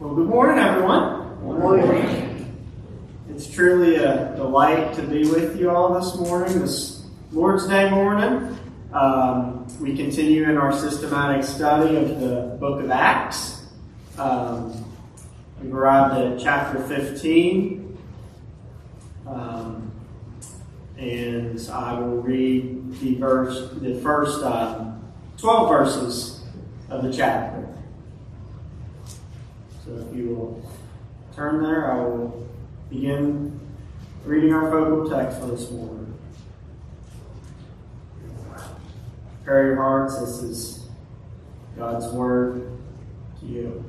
Well, good morning, everyone. Good morning. It's truly a delight to be with you all this morning, this Lord's Day morning. Um, we continue in our systematic study of the book of Acts. Um, we've arrived at chapter 15. Um, and I will read the verse, the first um, 12 verses of the chapter. So if you will turn there, I will begin reading our focal text for this morning. Prepare your hearts. This is God's word to you.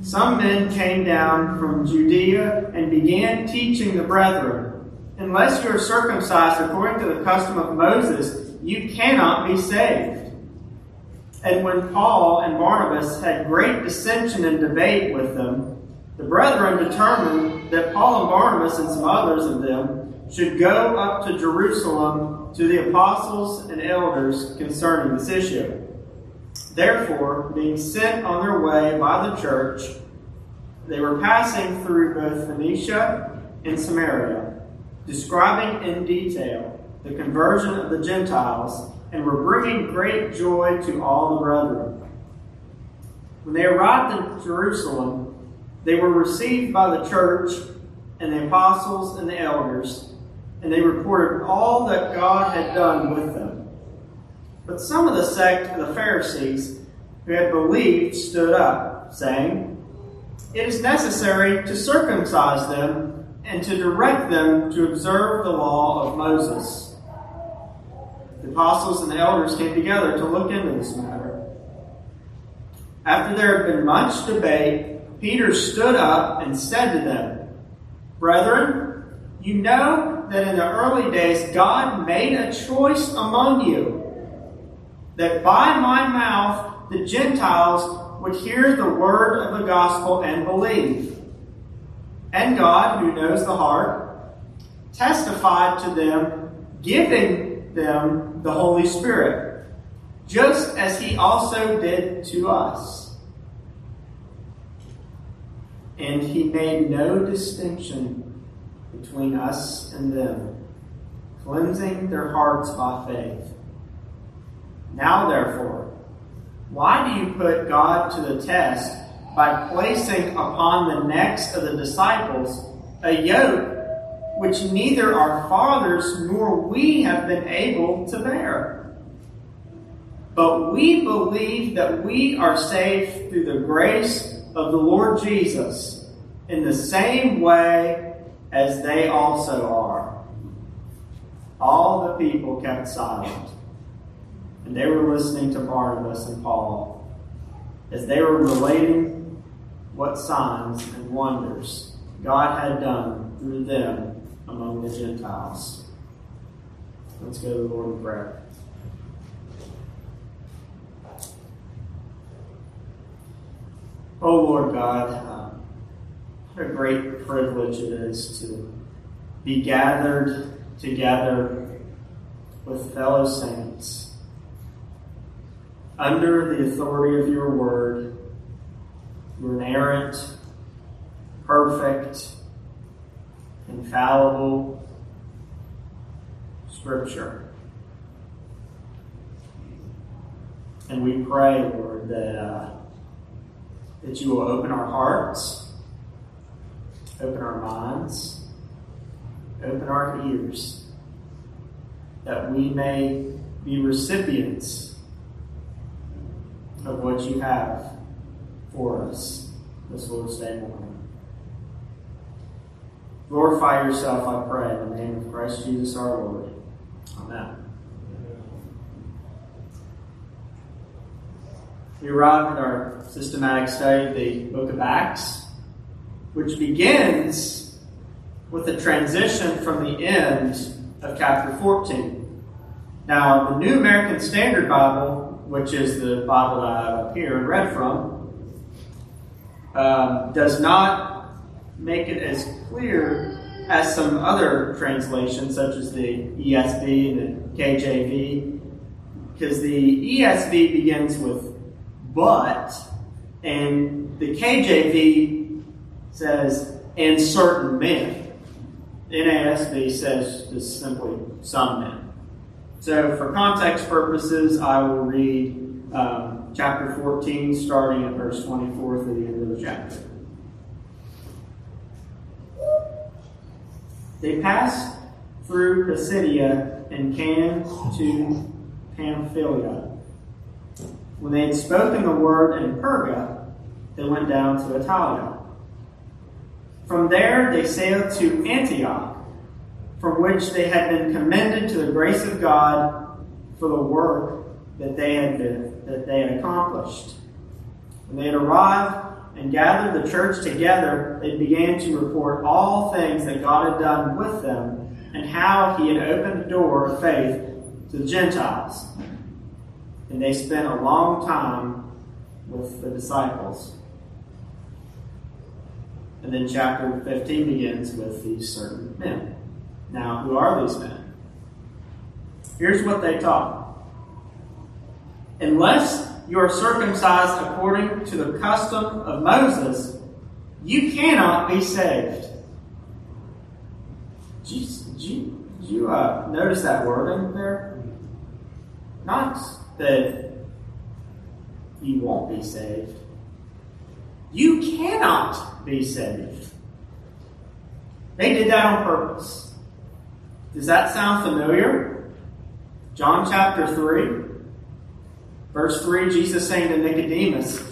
Some men came down from Judea and began teaching the brethren, Unless you are circumcised according to the custom of Moses, you cannot be saved. And when Paul and Barnabas had great dissension and debate with them, the brethren determined that Paul and Barnabas and some others of them should go up to Jerusalem to the apostles and elders concerning this issue. Therefore, being sent on their way by the church, they were passing through both Phoenicia and Samaria, describing in detail the conversion of the Gentiles and were bringing great joy to all the brethren. When they arrived in Jerusalem, they were received by the church and the apostles and the elders, and they reported all that God had done with them. But some of the sect of the Pharisees who had believed stood up, saying, It is necessary to circumcise them and to direct them to observe the law of Moses. The apostles and the elders came together to look into this matter. After there had been much debate, Peter stood up and said to them, Brethren, you know that in the early days God made a choice among you, that by my mouth the Gentiles would hear the word of the gospel and believe. And God, who knows the heart, testified to them, giving them the Holy Spirit, just as he also did to us. And he made no distinction between us and them, cleansing their hearts by faith. Now, therefore, why do you put God to the test by placing upon the necks of the disciples a yoke which neither our fathers nor we have been able to bear. But we believe that we are saved through the grace of the Lord Jesus in the same way as they also are. All the people kept silent, and they were listening to Barnabas and Paul as they were relating what signs and wonders God had done through them among the Gentiles. Let's go to the Lord in prayer. Oh Lord God, uh, what a great privilege it is to be gathered together with fellow saints under the authority of your word, your inerrant, perfect, infallible Scripture. And we pray, Lord, that, uh, that you will open our hearts, open our minds, open our ears, that we may be recipients of what you have for us this Lord's Day morning. Glorify yourself, I pray, in the name of Christ Jesus our Lord. Amen. We arrive at our systematic study of the book of Acts, which begins with a transition from the end of chapter 14. Now, the New American Standard Bible, which is the Bible I have up here and read from, um, does not make it as clear as some other translations, such as the ESV and the KJV, because the ESV begins with but And the KJV says, and certain men. NASB says just simply some men. So, for context purposes, I will read um, chapter 14, starting at verse 24 through the end of the chapter. They passed through Pisidia and came to Pamphylia. When they had spoken the word in Perga, they went down to Attalia. From there they sailed to Antioch, from which they had been commended to the grace of God for the work that they had been, that they had accomplished. When they had arrived and gathered the church together, they began to report all things that God had done with them and how he had opened the door of faith to the Gentiles. And they spent a long time with the disciples. And then chapter 15 begins with these certain men. Now, who are these men? Here's what they taught. Unless you are circumcised according to the custom of Moses, you cannot be saved. Did you, you, you uh, notice that word in there? Not that you won't be saved. You cannot be saved. They did that on purpose. Does that sound familiar? John chapter 3, verse 3, Jesus saying to Nicodemus,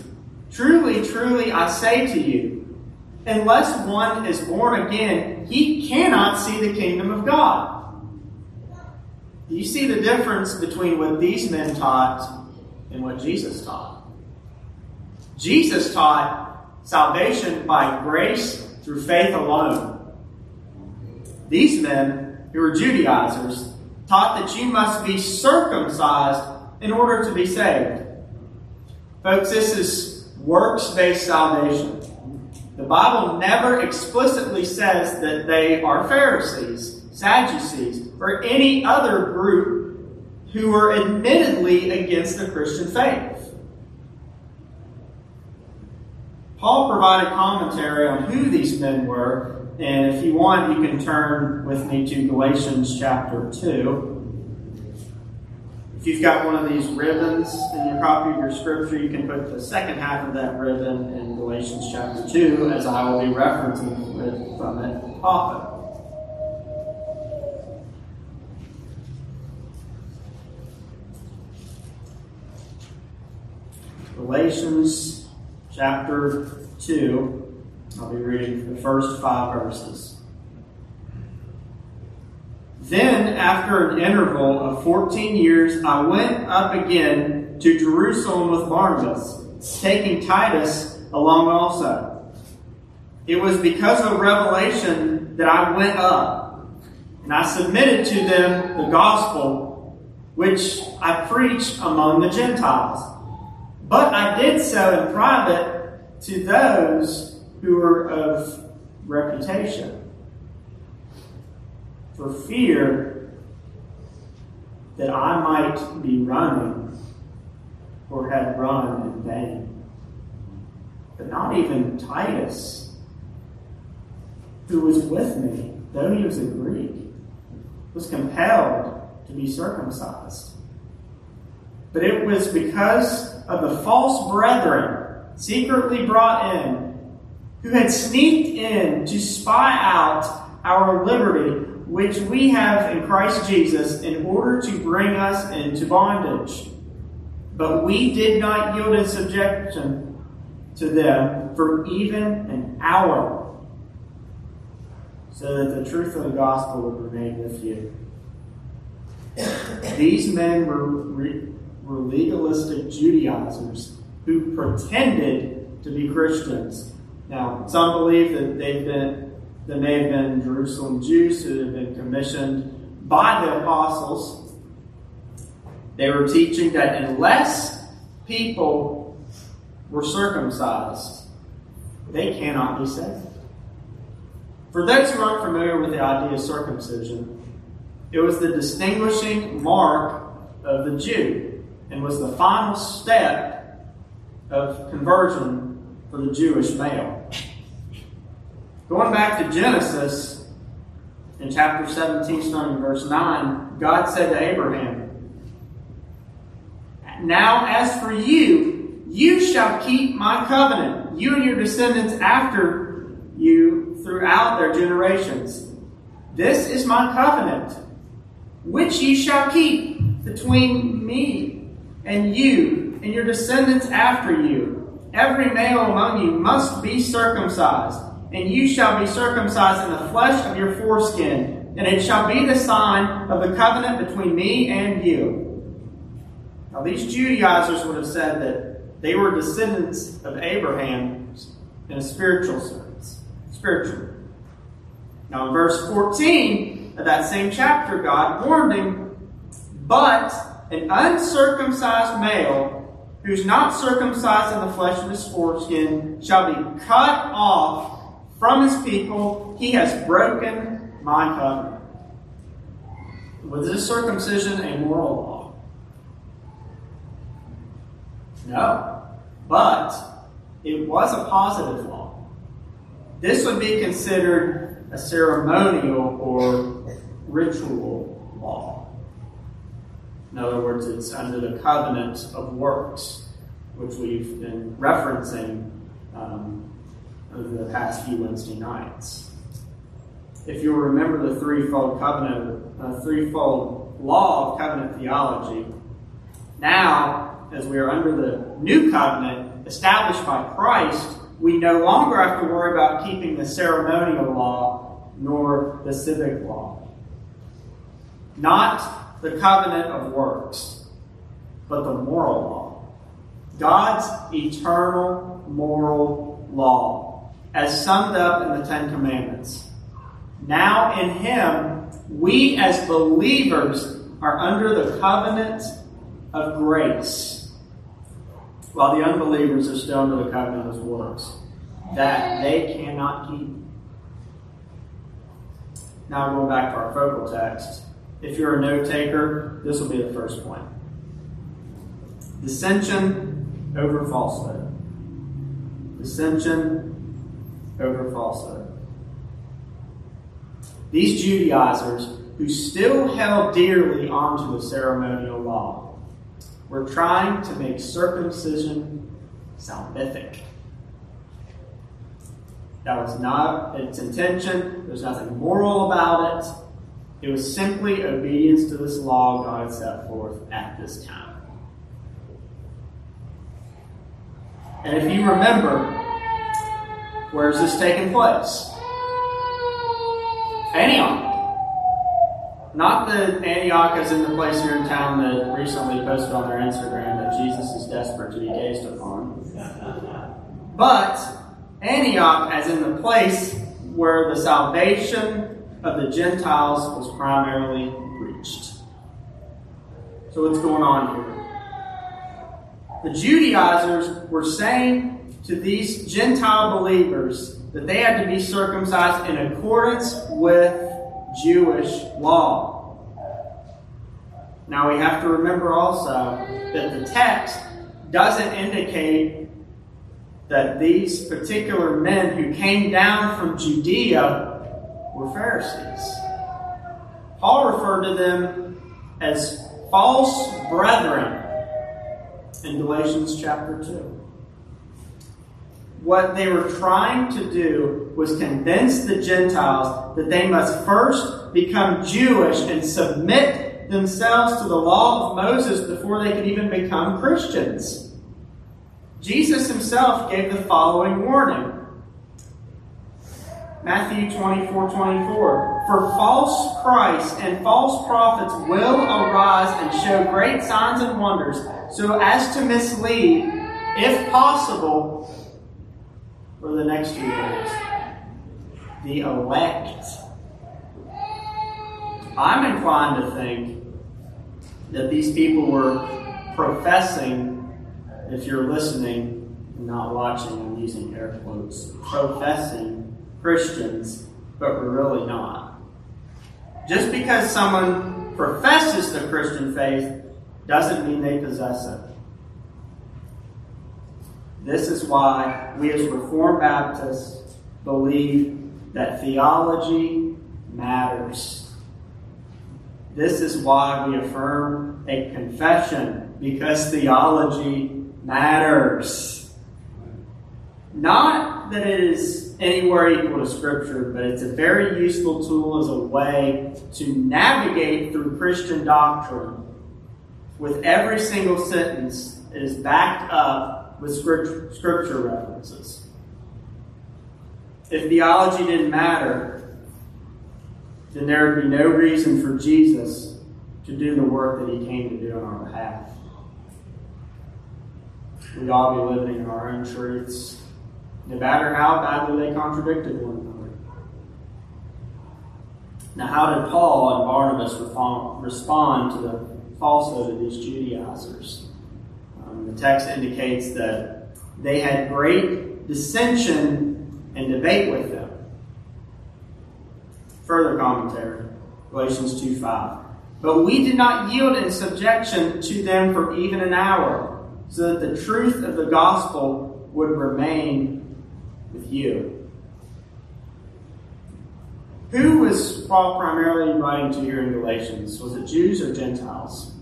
Truly, truly, I say to you, unless one is born again, he cannot see the kingdom of God. Do you see the difference between what these men taught and what Jesus taught? Jesus taught salvation by grace through faith alone. These men, who were Judaizers, taught that you must be circumcised in order to be saved. Folks, this is works based salvation. The Bible never explicitly says that they are Pharisees, Sadducees, or any other group who were admittedly against the Christian faith. Paul provided commentary on who these men were, and if you want, you can turn with me to Galatians chapter 2. If you've got one of these ribbons in your copy of your scripture, you can put the second half of that ribbon in Galatians chapter 2, as I will be referencing from it often. Galatians chapter 2. I'll be reading the first five verses. Then, after an interval of 14 years, I went up again to Jerusalem with Barnabas, taking Titus along also. It was because of revelation that I went up, and I submitted to them the gospel which I preached among the Gentiles. But I did so in private to those who were of reputation. For fear that I might be running or had run in vain. But not even Titus, who was with me, though he was a Greek, was compelled to be circumcised. But it was because of the false brethren secretly brought in, who had sneaked in to spy out our liberty, which we have in Christ Jesus, in order to bring us into bondage. But we did not yield in subjection to them for even an hour, so that the truth of the gospel would remain with you. These men were re- were legalistic Judaizers who pretended to be Christians. Now, some believe that they've been that may have been Jerusalem Jews who had been commissioned by the apostles. They were teaching that unless people were circumcised, they cannot be saved. For those who aren't familiar with the idea of circumcision, it was the distinguishing mark of the Jew and was the final step of conversion for the Jewish male. Going back to Genesis, in chapter 17, starting verse 9, God said to Abraham, Now as for you, you shall keep my covenant, you and your descendants after you throughout their generations. This is my covenant, which ye shall keep between me and you and your descendants after you. Every male among you must be circumcised and you shall be circumcised in the flesh of your foreskin, and it shall be the sign of the covenant between me and you. Now, these Judaizers would have said that they were descendants of Abraham in a spiritual sense. Spiritual. Now, in verse 14 of that same chapter, God warned him, but an uncircumcised male who's not circumcised in the flesh of his foreskin shall be cut off from his people. He has broken my covenant. Was this circumcision a moral law? No. But it was a positive law. This would be considered a ceremonial or ritual law. In other words, it's under the covenant of works, which we've been referencing um, over the past few Wednesday nights. If you'll remember the threefold covenant, threefold law of covenant theology, now, as we are under the new covenant established by Christ, we no longer have to worry about keeping the ceremonial law nor the civic law. Not the covenant of works, but the moral law. God's eternal moral law as summed up in the Ten Commandments. Now in Him, we as believers are under the covenant of grace, while the unbelievers are still under the covenant of works that they cannot keep. Now going back to our focal text. If you're a note taker, this will be the first point. Dissension over falsehood. Dissension over falsehood. These Judaizers, who still held dearly onto the ceremonial law, were trying to make circumcision salvific. That was not its intention. There's nothing moral about it. It was simply obedience to this law God had set forth at this time. And if you remember, where is this taking place? Antioch. Not the Antioch as in the place here in town that recently posted on their Instagram that Jesus is desperate to be gazed upon. But Antioch as in the place where the salvation of the Gentiles was primarily reached. So what's going on here? The Judaizers were saying to these Gentile believers that they had to be circumcised in accordance with Jewish law. Now we have to remember also that the text doesn't indicate that these particular men who came down from Judea were Pharisees. Paul referred to them as false brethren in Galatians chapter 2 what they were trying to do was convince the Gentiles that they must first become Jewish and submit themselves to the law of Moses before they could even become Christians. Jesus himself gave the following warning. Matthew 24 24. For false Christs and false prophets will arise and show great signs and wonders, so as to mislead, if possible, for the next few days. The elect. I'm inclined to think that these people were professing, if you're listening and not watching, I'm using air quotes, professing Christians, but we're really not. Just because someone professes the Christian faith doesn't mean they possess it. This is why we as Reformed Baptists believe that theology matters. This is why we affirm a confession, because theology matters. Not that it is anywhere equal to Scripture, but it's a very useful tool as a way to navigate through Christian doctrine. With every single sentence, it is backed up with scripture, references. If theology didn't matter, then there would be no reason for Jesus to do the work that he came to do on our behalf. We'd all be living in our own truths no matter how badly they contradicted one another. Now, how did Paul and Barnabas respond to the falsehood of these Judaizers? The text indicates that they had great dissension and debate with them. Further commentary, Galatians 2 5. But we did not yield in subjection to them for even an hour, so that the truth of the gospel would remain with you. Who was Paul primarily writing to here in Galatians? Was it Jews or Gentiles?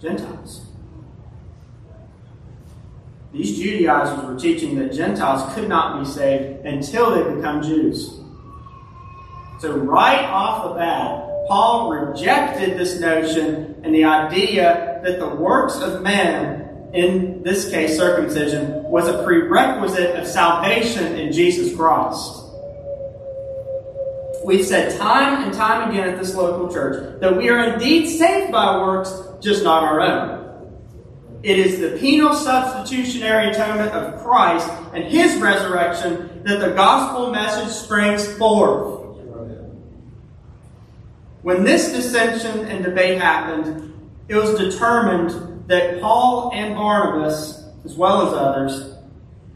Gentiles. These Judaizers were teaching that Gentiles could not be saved until they become Jews. So, right off the bat, Paul rejected this notion and the idea that the works of men in this case, circumcision, was a prerequisite of salvation in Jesus Christ. We've said time and time again at this local church that we are indeed saved by works, just not our own. It is the penal substitutionary atonement of Christ and His resurrection that the gospel message springs forth. When this dissension and debate happened, it was determined that Paul and Barnabas, as well as others,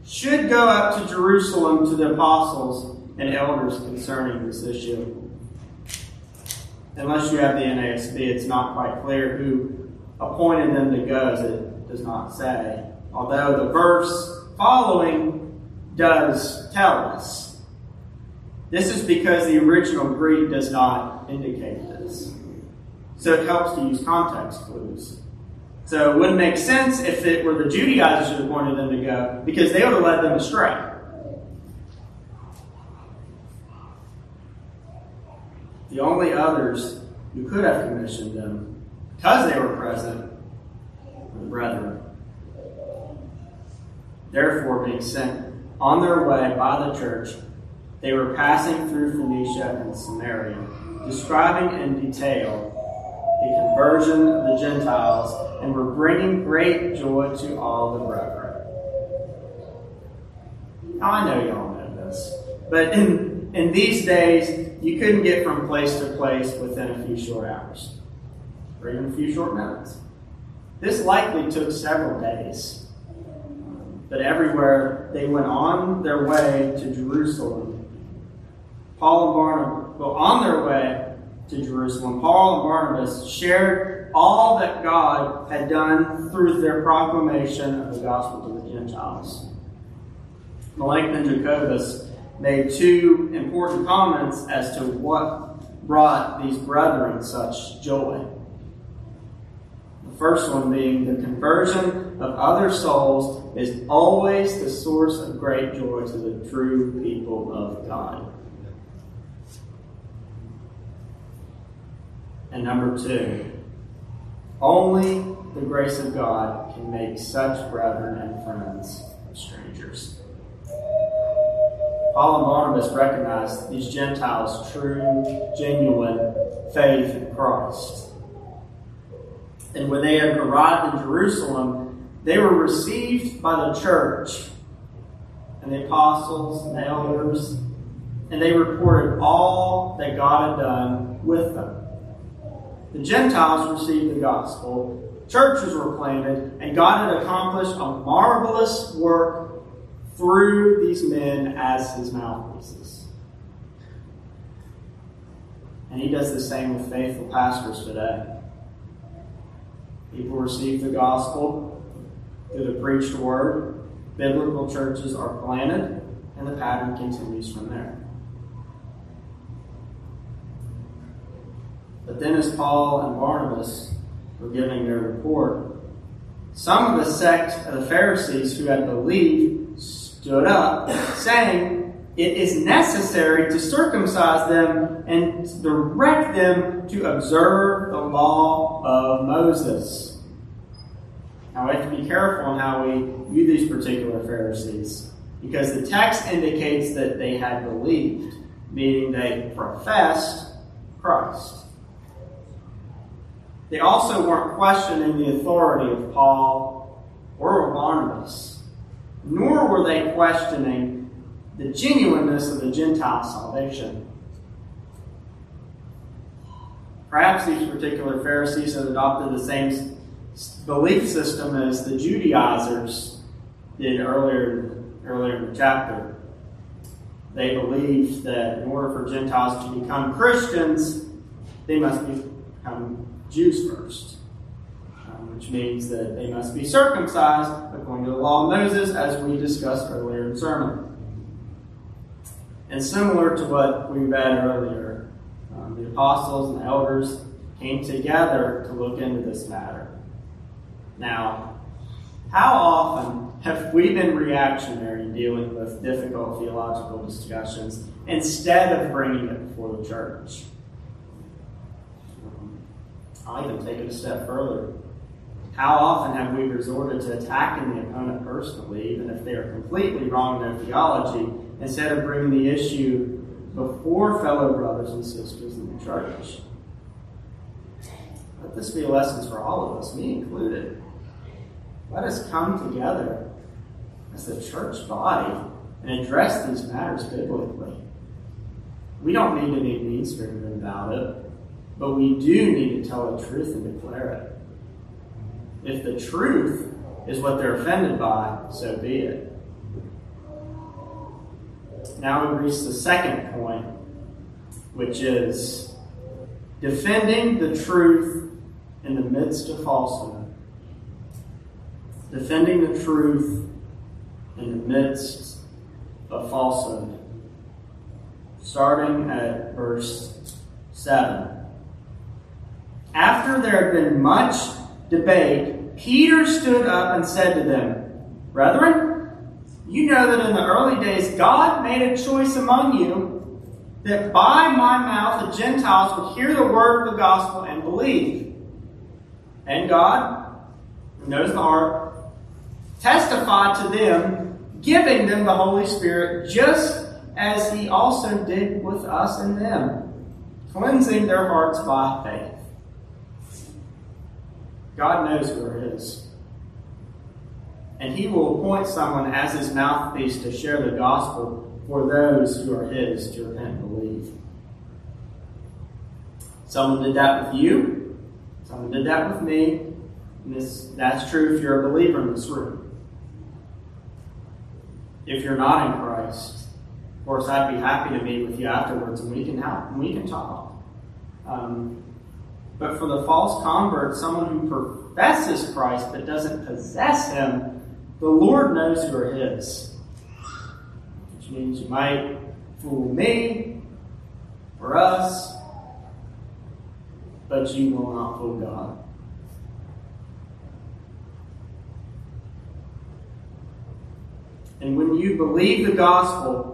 should go up to Jerusalem to the apostles and elders concerning this issue. Unless you have the NASB, it's not quite clear who appointed them to go, as it does not say. Although the verse following does tell us. This is because the original Greek does not indicate this. So it helps to use context clues. So it wouldn't make sense if it were the Judaizers who appointed them to go, because they would have led them astray. The only others who could have commissioned them, because they were present, were the brethren. Therefore, being sent on their way by the church, they were passing through Phoenicia and Samaria, describing in detail the conversion of the Gentiles, and were bringing great joy to all the brethren. Now, I know y'all know this, but in, in these days, you couldn't get from place to place within a few short hours, or even a few short minutes. This likely took several days. But everywhere they went on their way to Jerusalem, Paul and Barnabas, well, on their way, to Jerusalem, Paul and Barnabas shared all that God had done through their proclamation of the gospel to the Gentiles. Melancthon Jacobus made two important comments as to what brought these brethren such joy. The first one being the conversion of other souls is always the source of great joy to the true people of God. And number two, only the grace of God can make such brethren and friends Paul and Barnabas recognized these Gentiles' true, genuine faith in Christ. And when they had arrived in Jerusalem, they were received by the church and the apostles and the elders, and they reported all that God had done with them. The Gentiles received the gospel, churches were planted, and God had accomplished a marvelous work through these men as his mouthpieces. And he does the same with faithful pastors today. People receive the gospel, Through the preached word, biblical churches are planted, and the pattern continues from there. But then, as Paul and Barnabas were giving their report, some of the sect of the Pharisees who had believed stood up, saying, It is necessary to circumcise them and direct them to observe the law of Moses. Now, we have to be careful in how we view these particular Pharisees because the text indicates that they had believed, meaning they professed Christ. They also weren't questioning the authority of Paul or of Barnabas, nor were they questioning the genuineness of the Gentile salvation. Perhaps these particular Pharisees had adopted the same belief system as the Judaizers did earlier, earlier in the chapter. They believed that in order for Gentiles to become Christians, they must become Jews first, um, which means that they must be circumcised according to the law of Moses, as we discussed earlier in the sermon. And similar to what we read earlier, um, the apostles and the elders came together to look into this matter. Now, how often have we been reactionary dealing with difficult theological discussions instead of bringing it before the church? I'll even take it a step further. How often have we resorted to attacking the opponent personally, even if they are completely wrong in their theology, instead of bringing the issue before fellow brothers and sisters in the church? Let this be a lesson for all of us, me included. Let us come together as the church body and address these matters biblically. We don't need to be mean spirited about it. But we do need to tell the truth and declare it. If the truth is what they're offended by, so be it. Now we reach the second point, which is defending the truth in the midst of falsehood. Defending the truth in the midst of falsehood. Starting at verse 7. After there had been much debate, Peter stood up and said to them, Brethren, you know that in the early days God made a choice among you that by my mouth the Gentiles would hear the word of the gospel and believe. And God, who knows the heart, testified to them, giving them the Holy Spirit, just as he also did with us and them, cleansing their hearts by faith. God knows who are His. And He will appoint someone as His mouthpiece to share the gospel for those who are His to repent and believe. Someone did that with you. Someone did that with me. And this, that's true if you're a believer in this room. If you're not in Christ, of course, I'd be happy to meet with you afterwards and we can help and we can talk. Um, but for the false convert, someone who professes Christ but doesn't possess him, the Lord knows who are his. Which means you might fool me or us, but you will not fool God. And when you believe the gospel,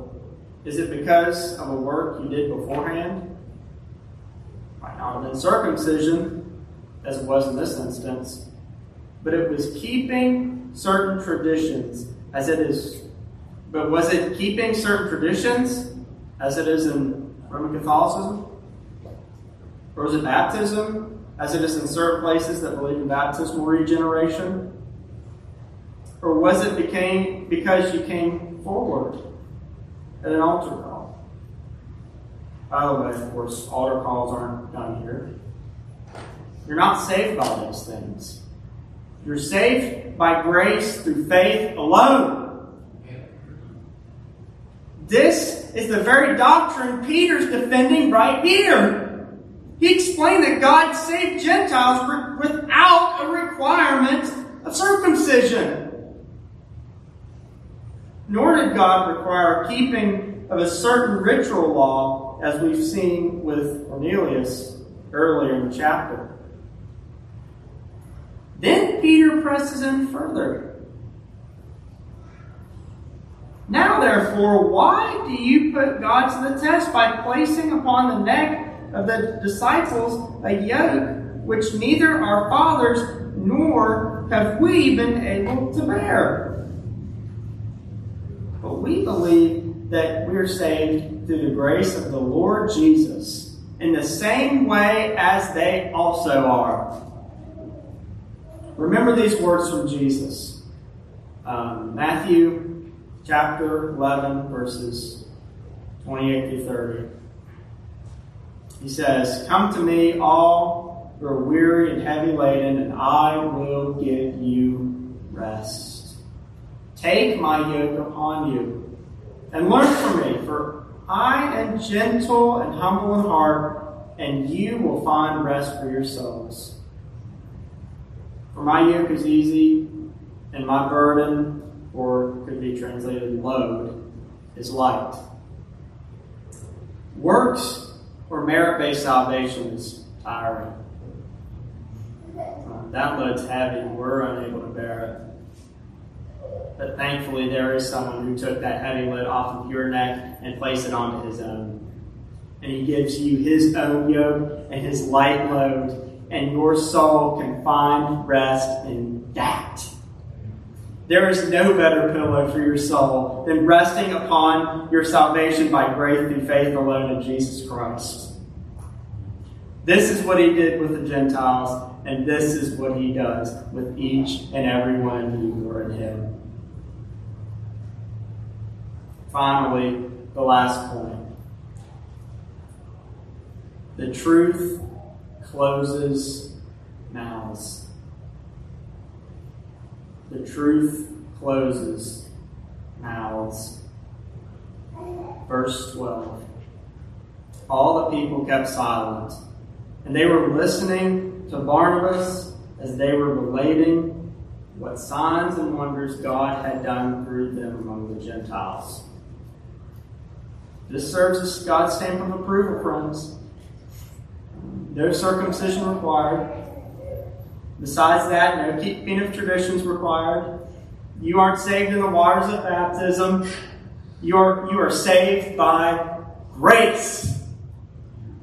is it because of a work you did beforehand? Not been circumcision, as it was in this instance, but it was keeping certain traditions as it is. But was it keeping certain traditions as it is in Roman Catholicism? Or was it baptism as it is in certain places that believe in baptismal regeneration? Or was it became because you came forward at an altar? By the way, of course, altar calls aren't done here. You're not saved by those things. You're saved by grace through faith alone. This is the very doctrine Peter's defending right here. He explained that God saved Gentiles without a requirement of circumcision. nor did God require keeping of a certain ritual law, as we've seen with Cornelius earlier in the chapter. Then Peter presses him further. Now, therefore, why do you put God to the test by placing upon the neck of the disciples a yoke which neither our fathers nor have we been able to bear? But we believe that we're saved through the grace of the Lord Jesus in the same way as they also are. Remember these words from Jesus. Um, Matthew chapter 11, verses 28 through 30. He says, Come to me, all who are weary and heavy laden, and I will give you rest. Take my yoke upon you, and learn from me, for I am gentle and humble in heart, and you will find rest for your souls. For my yoke is easy, and my burden, or could be translated load, is light. Works or merit based salvation is tiring. That load's heavy, we're unable to bear it. But thankfully, there is someone who took that heavy load off of your neck and placed it onto his own. And he gives you his own yoke and his light load and your soul can find rest in that. There is no better pillow for your soul than resting upon your salvation by grace through faith alone in Jesus Christ. This is what he did with the Gentiles, and this is what he does with each and every one who are in him. Finally, the last point. The truth closes mouths. The truth closes mouths. Verse 12. All the people kept silent, and they were listening to Barnabas as they were relating what signs and wonders God had done through them among the Gentiles. This serves as God's stamp of approval, friends. No circumcision required. Besides that, no keeping of traditions required. You aren't saved in the waters of baptism. You are, you are saved by grace.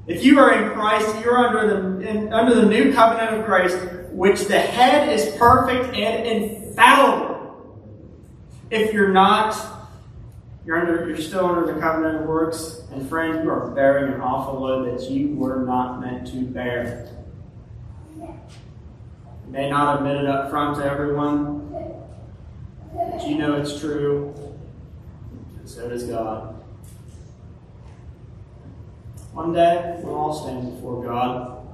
If you are in Christ, you're under the, in, under the new covenant of grace, which the head is perfect and infallible. If you're not, you're, under, you're still under the covenant of works, and friend, you are bearing an awful load that you were not meant to bear. You may not admit it up front to everyone, but you know it's true, and so does God. One day, we'll all stand before God.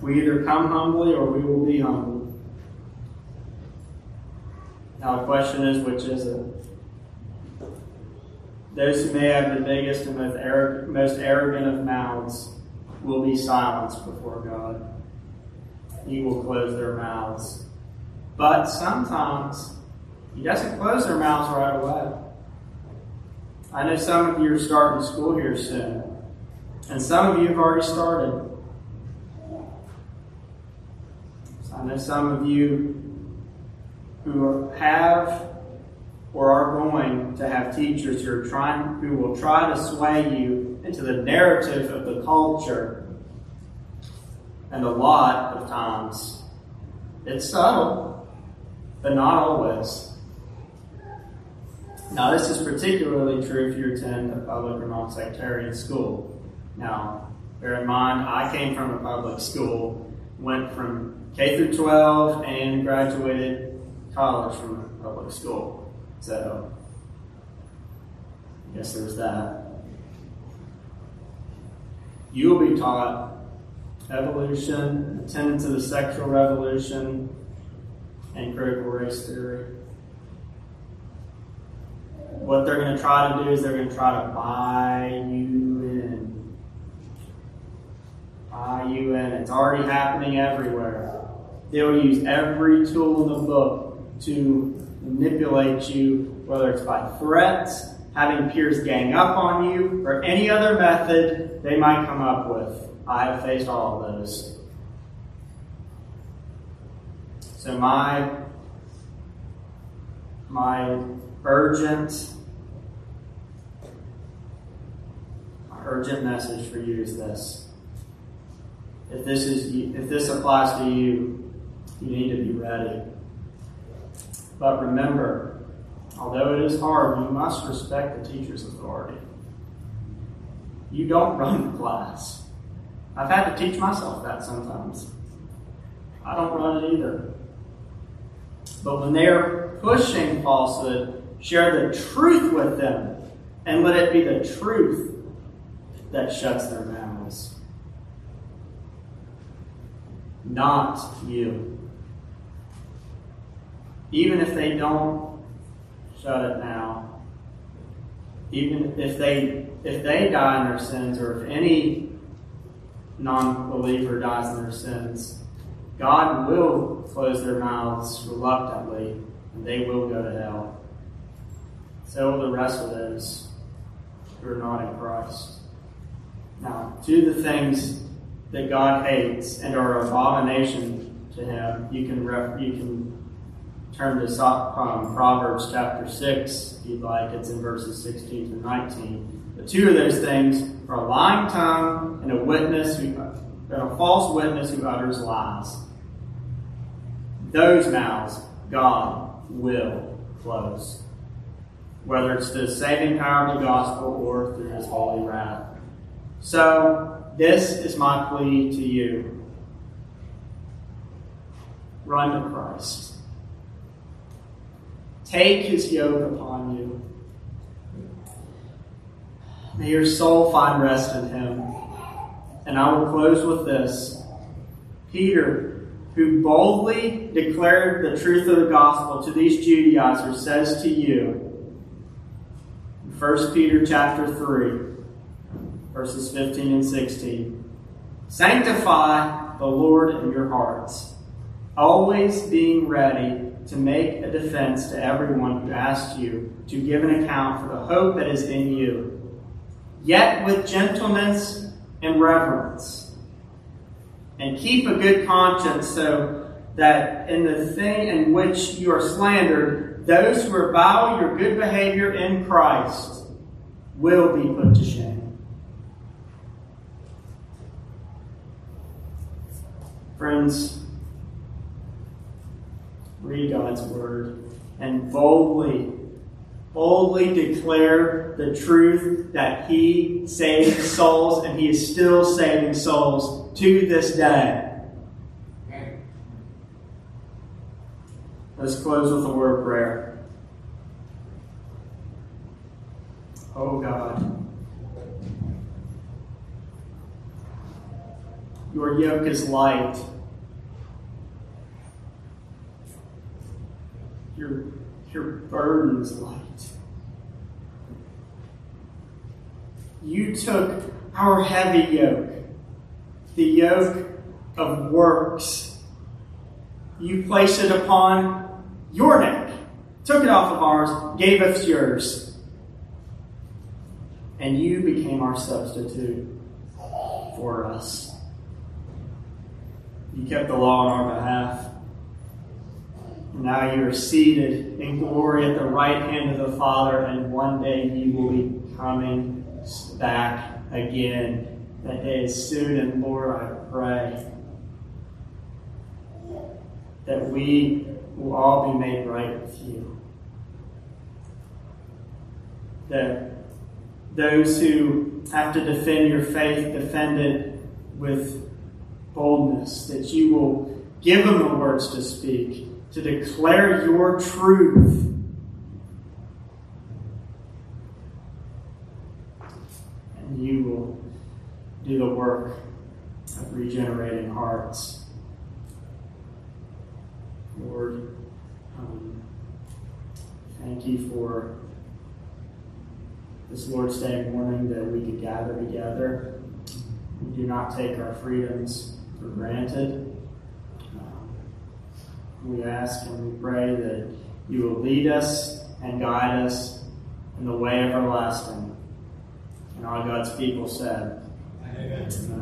We either come humbly or we will be humble. Now, the question is which is it? Those who may have the biggest and most arrogant, of mouths will be silenced before God. He will close their mouths. But sometimes He doesn't close their mouths right away. I know some of you are starting school here soon, and some of you have already started. I know some of you who have or are going to have teachers who are trying who will try to sway you into the narrative of the culture. And a lot of times it's subtle, but not always. Now, this is particularly true if you attend a public or non sectarian school. Now, bear in mind, I came from a public school, went from K through 12, and graduated college from a public school. So, I guess there's that. You will be taught evolution, the tenets of the sexual revolution, and critical race theory. What they're going to try to do is they're going to try to buy you in. Buy you in. It's already happening everywhere. They'll use every tool in the book to manipulate you, whether it's by threats, having peers gang up on you, or any other method they might come up with. I have faced all of those. So my my urgent my urgent message for you is this. If this is if this applies to you, you need to be ready. But remember, although it is hard, you must respect the teacher's authority. You don't run the class. I've had to teach myself that sometimes. I don't run it either. But when they're pushing falsehood, share the truth with them and let it be the truth that shuts their mouths. Not you. Even if they don't shut it now, even if they if they die in their sins, or if any non-believer dies in their sins, God will close their mouths reluctantly, and they will go to hell. So will the rest of those who are not in Christ. Now, do the things that God hates and are an abomination to Him. You can ref, you can turn to um, Proverbs chapter six if you'd like. It's in verses sixteen to nineteen. The two of those things are a lying tongue and a witness who, and a false witness who utters lies. Those mouths God will close, whether it's the saving power of the gospel or through His holy wrath. So, this is my plea to you run to Christ. Take his yoke upon you. May your soul find rest in him. And I will close with this. Peter, who boldly declared the truth of the gospel to these Judaizers, says to you, 1 Peter chapter 3, verses 15 and 16. Sanctify the Lord in your hearts, always being ready to make a defense to everyone who asks you to give an account for the hope that is in you, yet with gentleness and reverence. And keep a good conscience so that in the thing in which you are slandered, those who revile your good behavior in Christ will be put to shame. Friends, read God's word and boldly, boldly declare the truth that He saved souls and He is still saving souls to this day. Let's close with a word of prayer. Oh God. Your yoke is light. Your, your burden is light. You took our heavy yoke, the yoke of works. You placed it upon your neck, took it off of ours, gave us yours. And you became our substitute for us. You kept the law on our behalf. Now you are seated in glory at the right hand of the Father, and one day you will be coming back again. That day is soon, and Lord, I pray that we will all be made right with you. That those who have to defend your faith defend it with boldness, that you will give them the words to speak, to declare your truth. And you will do the work of regenerating hearts. Lord, um, thank you for this Lord's Day morning that we could gather together. We do not take our freedoms for granted. We ask and we pray that you will lead us and guide us in the way everlasting. And all God's people said, Amen. Amen.